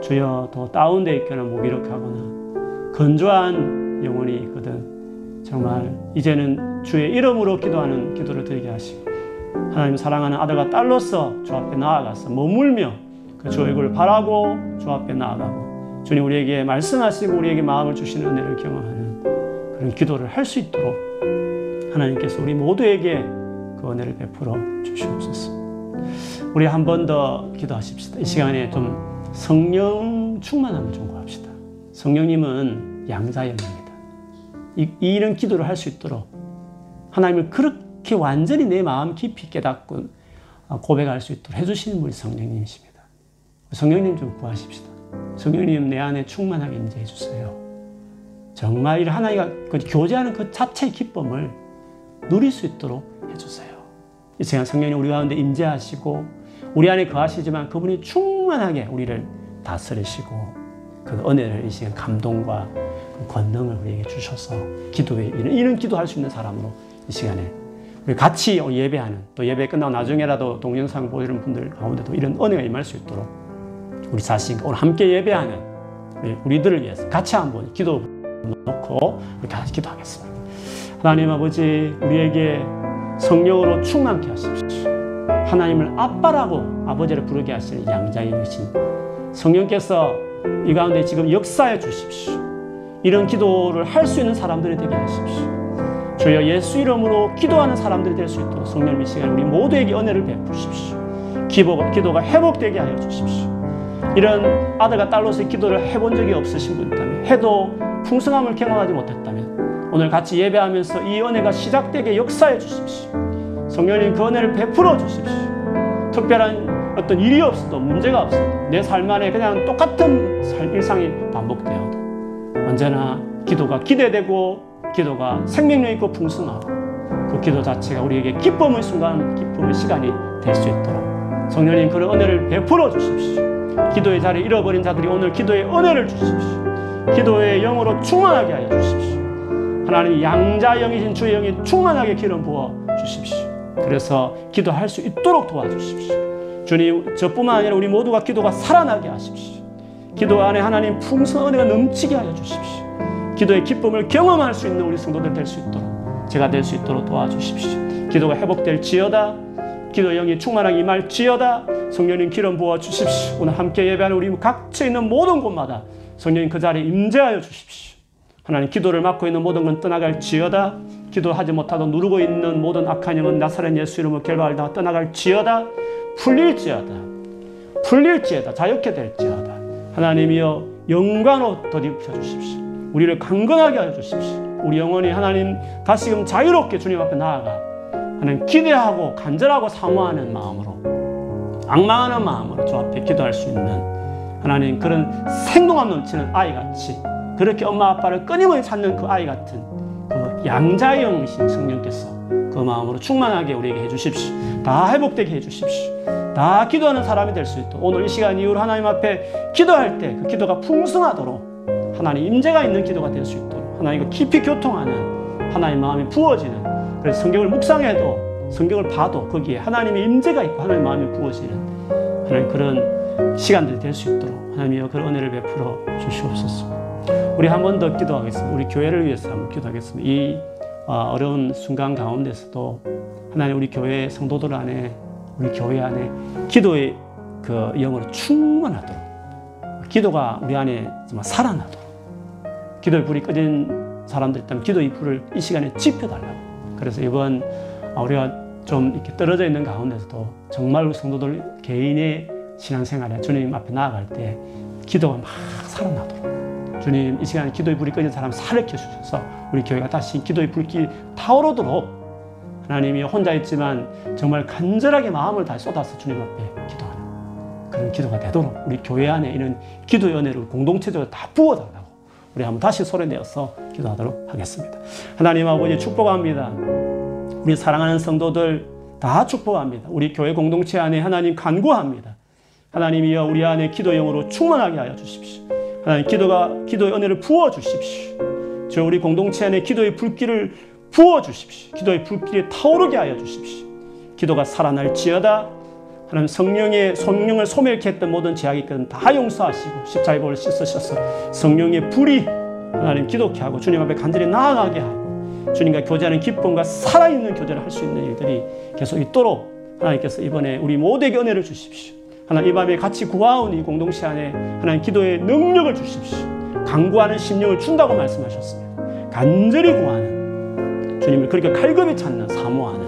주여 더 다운돼 있거나 무기력하거나 건조한 영혼이 있거든. 정말 이제는 주의 이름으로 기도하는 기도를 드리게 하시고 하나님 사랑하는 아들과 딸로서 주 앞에 나아가서 머물며 그 주 얼굴을 바라고 주 앞에 나아가고 주님 우리에게 말씀하시고 우리에게 마음을 주시는 은혜를 경험하는 그런 기도를 할 수 있도록 하나님께서 우리 모두에게 그 은혜를 베풀어 주시옵소서. 우리 한 번 더 기도하십시다. 이 시간에 좀 성령 충만함을 좀 구합시다. 성령님은 양자형입니다. 이, 이런 기도를 할 수 있도록 하나님을 그렇게 완전히 내 마음 깊이 깨닫고 고백할 수 있도록 해주시는 분이 성령님이십니다. 성령님 좀 구하십시다. 성령님 내 안에 충만하게 임재해 주세요. 정말 이 하나님과 그 교제하는 그 자체의 기쁨을 누릴 수 있도록 해주세요. 이 시간 성령님 우리 가운데 임재하시고 우리 안에 거하시지만 그분이 충만하게 우리를 다스리시고 그 은혜를 이 시간 감동과 그 권능을 우리에게 주셔서 기도에 이런, 이런 기도할 수 있는 사람으로 이 시간에 우리 같이 예배하는 또 예배 끝나고 나중에라도 동영상 보시는 분들 가운데도 이런 은혜가 임할 수 있도록 우리 자신 오늘 함께 예배하는 우리, 우리들을 위해서 같이 한번 기도 놓고 우리 같이 기도 하겠습니다. 하나님 아버지 우리에게 성령으로 충만케 하십시오. 하나님을 아빠라고 아버지를 부르게 하시는 양자이신 성령께서 이 가운데 지금 역사해 주십시오. 이런 기도를 할 수 있는 사람들이 되게 하십시오. 주여 예수 이름으로 기도하는 사람들이 될 수 있도록 성령 이 시간 우리 모두에게 은혜를 베푸십시오. 기도, 기도가 회복되게 하여 주십시오. 이런 아들과 딸로서의 기도를 해본 적이 없으신 분 있다면 해도 풍성함을 경험하지 못했다면 오늘 같이 예배하면서 이 은혜가 시작되게 역사해 주십시오. 성령님 그 은혜를 베풀어 주십시오. 특별한 어떤 일이 없어도 문제가 없어도 내 삶 안에 그냥 똑같은 삶 일상이 반복되어도 언제나 기도가 기대되고 기도가 생명력 있고 풍성하고 그 기도 자체가 우리에게 기쁨의 순간 기쁨의 시간이 될 수 있도록 성령님 그런 은혜를 베풀어 주십시오. 기도의 자리 잃어버린 자들이 오늘 기도의 은혜를 주십시오. 기도의 영으로 충만하게 하여 주십시오. 하나님 양자 영이신 주의 영이 충만하게 기름 부어 주십시오. 그래서 기도할 수 있도록 도와주십시오. 주님, 저뿐만 아니라 우리 모두가 기도가 살아나게 하십시오. 기도 안에 하나님 풍성 은혜가 넘치게 하여 주십시오. 기도의 기쁨을 경험할 수 있는 우리 성도들 될 수 있도록 제가 될 수 있도록 도와주십시오. 기도가 회복될 지어다. 기도 영이 충만하게 임할 지어다. 성령님 기름 부어 주십시오. 오늘 함께 예배하는 우리 각처 있는 모든 곳마다 성령님 그 자리에 임재하여 주십시오. 하나님 기도를 맡고 있는 모든 건 떠나갈 지어다. 기도하지 못하고 누르고 있는 모든 악한 영은 나사렛 예수 이름으로 결박하다 떠나갈 지어다. 풀릴지어다. 풀릴지어다. 자유케 될지어다. 하나님이여 영광으로 덧입혀 주십시오. 우리를 강건하게 하여 주십시오. 우리 영혼이 하나님 다시금 자유롭게 주님 앞에 나아가 하나님 기대하고 간절하고 사모하는 마음으로 악망하는 마음으로 주 앞에 기도할 수 있는 하나님 그런 생동함 넘치는 아이같이 그렇게 엄마 아빠를 끊임없이 찾는 그 아이 같은 그 양자영이신 성령께서 그 마음으로 충만하게 우리에게 해주십시오. 다 회복되게 해주십시오. 다 기도하는 사람이 될 수 있도록 오늘 이 시간 이후로 하나님 앞에 기도할 때 그 기도가 풍성하도록 하나님 임재가 있는 기도가 될 수 있도록 하나님과 깊이 교통하는 하나님 마음이 부어지는 그래서 성경을 묵상해도 성경을 봐도 거기에 하나님의 임재가 있고 하나님 마음이 부어지는 하나님 그런 시간들이 될 수 있도록 하나님이여 그런 은혜를 베풀어 주시옵소서. 우리 한 번 더 기도하겠습니다. 우리 교회를 위해서 한번 기도하겠습니다. 이 어려운 순간 가운데서도 하나님 우리 교회 성도들 안에 우리 교회 안에 기도의 그 영으로 충만하도록 기도가 우리 안에 정말 살아나도록 기도의 불이 꺼진 사람들 있다면 기도의 불을 이 시간에 지펴달라고 그래서 이번 우리가 좀 이렇게 떨어져 있는 가운데서도 정말 성도들 개인의 신앙생활에 주님 앞에 나아갈 때 기도가 막 살아나도록. 주님 이 시간에 기도의 불이 꺼진 사람 살려켜 주셔서 우리 교회가 다시 기도의 불길 타오르도록. 하나님이 혼자 있지만 정말 간절하게 마음을 다 쏟아서 주님 앞에 기도하는 그런 기도가 되도록 우리 교회 안에 이런 기도의 은혜를 공동체적으로 다 부어달라고 우리 한번 다시 소리내어서 기도하도록 하겠습니다. 하나님 아버지 축복합니다. 우리 사랑하는 성도들 다 축복합니다. 우리 교회 공동체 안에 하나님 간구합니다. 하나님이여 우리 안에 기도 영으로 충만하게 하여 주십시오. 하나님 기도가 기도의 은혜를 부어 주십시오. 저 우리 공동체 안에 기도의 불길을 부어 주십시오. 기도의 불길이 타오르게 하여 주십시오. 기도가 살아날지어다. 하나님 성령의 성령을 소멸케 했던 모든 제약이 있거든 다 용서하시고 십자가의 볼을 씻으셔서 성령의 불이 하나님 기도케 하고 주님 앞에 간절히 나아가게 하고 주님과 교제하는 기쁨과 살아있는 교제를 할 수 있는 일들이 계속 있도록 하나님께서 이번에 우리 모두에게 은혜를 주십시오. 하나님 이 밤에 같이 구하온 이 공동체 안에 하나님 기도의 능력을 주십시오. 강구하는 심령을 준다고 말씀하셨습니다. 간절히 구하는 주님을 그렇게 칼급히 찾는 사모하는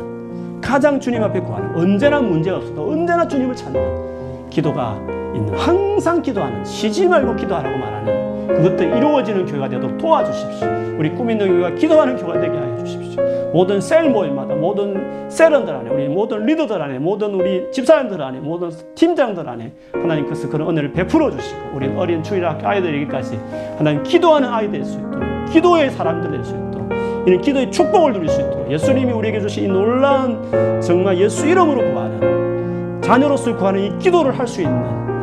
가장 주님 앞에 구하는 언제나 문제가 없어도 언제나 주님을 찾는 기도가 있는 항상 기도하는 쉬지 말고 기도하라고 말하는 그것도 이루어지는 교회가 되도록 도와주십시오. 우리 꿈 있는 교회가 기도하는 교회가 되게 하여 주십시오. 모든 셀 모임마다 모든 셀원들 안에 우리 모든 리더들 안에 모든 우리 집사람들 안에 모든 팀장들 안에 하나님께서 그런 은혜를 베풀어 주시고 우리 어린 주일학교 아이들에게까지 하나님 기도하는 아이 될 수 있도록 기도의 사람들 될 수 있도록 이는 기도의 축복을 누릴 수 있도록 예수님이 우리에게 주신 이 놀라운 정말 예수 이름으로 구하는 자녀로서 구하는 이 기도를 할 수 있는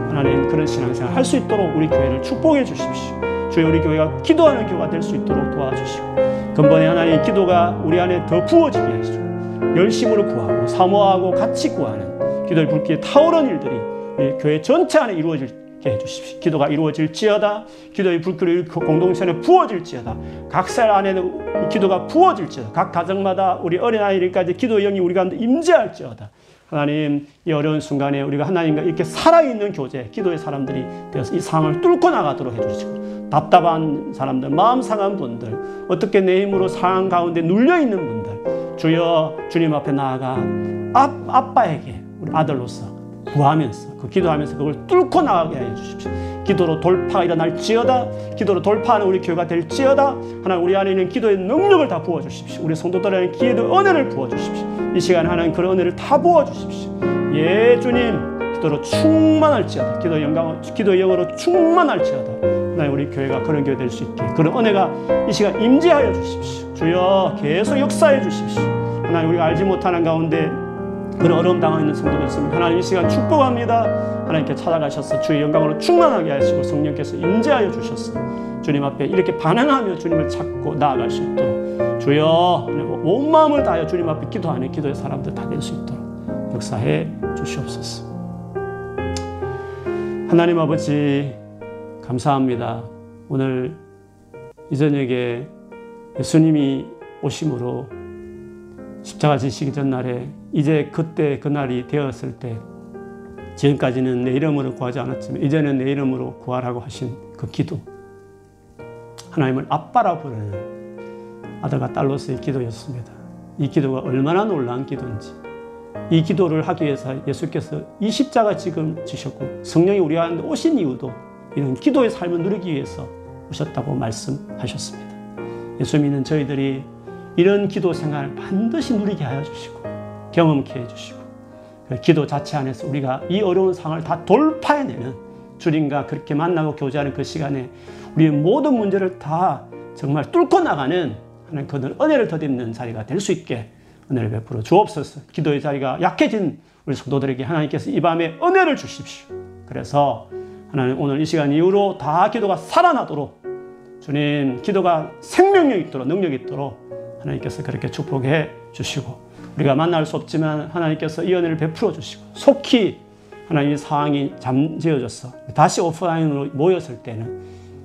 하나님 그런 신앙생활 할 수 있도록 우리 교회를 축복해 주십시오. 주여 우리 교회가 기도하는 교회가 될 수 있도록 도와주시고 근본에 하나님 기도가 우리 안에 더 부어지게 하시고 열심으로 구하고 사모하고 같이 구하는 기도의 불길에 타오르는 일들이 교회 전체 안에 이루어질 게 해주십시오. 기도가 이루어질지어다. 기도의 불길이 공동체 안에 부어질지어다. 각 살 안에는 기도가 부어질지어다. 각 가정마다 우리 어린아이들까지 기도의 영이 우리 가운데 임재할지어다. 하나님 이 어려운 순간에 우리가 하나님과 이렇게 살아있는 교제, 기도의 사람들이 되어서 이 상황을 뚫고 나가도록 해주시고 답답한 사람들, 마음 상한 분들, 어떻게 내 힘으로 상황 가운데 눌려있는 분들 주여 주님 앞에 나아가 아, 아빠에게 우리 아들로서 구하면서 그 기도하면서 그걸 뚫고 나가게 해 주십시오. 기도로 돌파가 일어날 지어다. 기도로 돌파하는 우리 교회가 될 지어다. 하나님 우리 안에 있는 기도의 능력을 다 부어 주십시오. 우리 성도들에게 기도의 은혜를 부어 주십시오. 이 시간에 하나님 그런 은혜를 다 부어 주십시오. 예 주님 기도로 충만할지어다. 기도 영광 기도의 영으로 충만할지어다. 하나님 우리 교회가 그런 교회 될 수 있게 그런 은혜가 이 시간 임재하여 주십시오. 주여 계속 역사해 주십시오. 하나님 우리가 알지 못하는 가운데 그런 어려움 당하고 있는 성도들 있습니다. 하나님 이 시간 축복합니다. 하나님께 찾아가셔서 주의 영광으로 충만하게 하시고 성령께서 임재하여 주셨어. 주님 앞에 이렇게 반응하며 주님을 찾고 나아갈 수 있도록 주여 온 마음을 다하여 주님 앞에 기도하는 기도의 사람들 다 될 수 있도록 역사해 주시옵소서. 하나님 아버지 감사합니다. 오늘 이 저녁에 예수님이 오심으로 십자가 지시기 전날에 이제 그때 그날이 되었을 때 지금까지는 내 이름으로 구하지 않았지만 이제는 내 이름으로 구하라고 하신 그 기도 하나님을 아빠라 부르는 아들과 딸로서의 기도였습니다. 이 기도가 얼마나 놀라운 기도인지 이 기도를 하기 위해서 예수께서 이 십자가 지금 지셨고 성령이 우리 가운데 오신 이유도 이런 기도의 삶을 누리기 위해서 오셨다고 말씀하셨습니다. 예수 믿는 저희들이 이런 기도 생활 반드시 누리게 하여 주시고 경험케 해 주시고 그 기도 자체 안에서 우리가 이 어려운 상황을 다 돌파해내는 주님과 그렇게 만나고 교제하는 그 시간에 우리의 모든 문제를 다 정말 뚫고 나가는 하나님 그 은혜를 더듬는 자리가 될 수 있게 은혜를 베풀어 주옵소서. 기도의 자리가 약해진 우리 성도들에게 하나님께서 이 밤에 은혜를 주십시오. 그래서 하나님 오늘 이 시간 이후로 다 기도가 살아나도록 주님 기도가 생명력 있도록 능력 있도록 하나님께서 그렇게 축복해 주시고 우리가 만날 수 없지만 하나님께서 이 은혜를 베풀어 주시고 속히 하나님의 상황이 잠재워져서 다시 오프라인으로 모였을 때는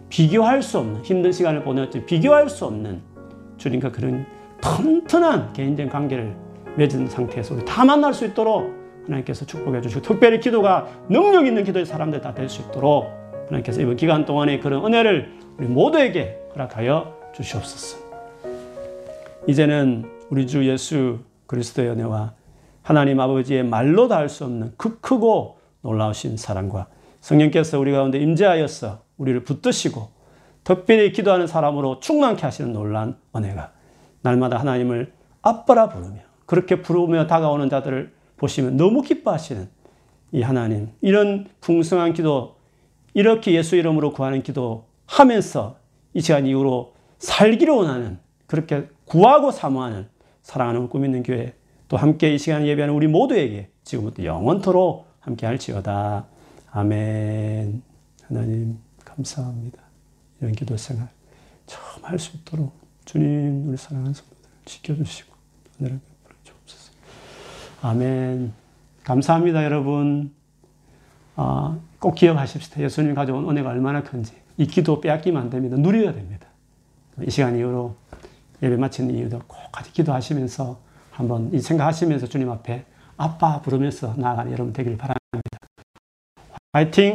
비교할 수 없는 힘든 시간을 보냈지 비교할 수 없는 주님과 그런 튼튼한 개인적인 관계를 맺은 상태에서 우리 다 만날 수 있도록 하나님께서 축복해 주시고 특별히 기도가 능력 있는 기도의 사람들 다 될 수 있도록 하나님께서 이번 기간 동안에 그런 은혜를 우리 모두에게 허락하여 주시옵소서. 이제는 우리 주 예수 그리스도의 은혜와 하나님 아버지의 말로 다 할 수 없는 그 크고 놀라우신 사랑과 성령께서 우리 가운데 임재하여서 우리를 붙드시고 특별히 기도하는 사람으로 충만케 하시는 놀란 은혜가 날마다 하나님을 아빠라 부르며 그렇게 부르며 다가오는 자들을 보시면 너무 기뻐하시는 이 하나님 이런 풍성한 기도 이렇게 예수 이름으로 구하는 기도 하면서 이 시간 이후로 살기를 원하는 그렇게 구하고 사모하는 사랑하는 꿈 있는 교회 또 함께 이 시간 예배하는 우리 모두에게 지금부터 영원토록 함께 할지어다. 아멘. 하나님 감사합니다. 이런 기도 생활 처음 할 수 있도록 주님 우리 사랑하는 성도들 지켜주시고 은혜를 베풀어 주옵소서. 아멘. 감사합니다 여러분. 아, 꼭 기억하십시다. 예수님 가져온 은혜가 얼마나 큰지. 이 기도 빼앗기면 안 됩니다. 누려야 됩니다. 이 시간 이후로 예배 마치는 이유도 꼭 같이 기도하시면서 한번 이 생각하시면서 주님 앞에 아빠 부르면서 나아가는 여러분 되길 바랍니다. 화이팅!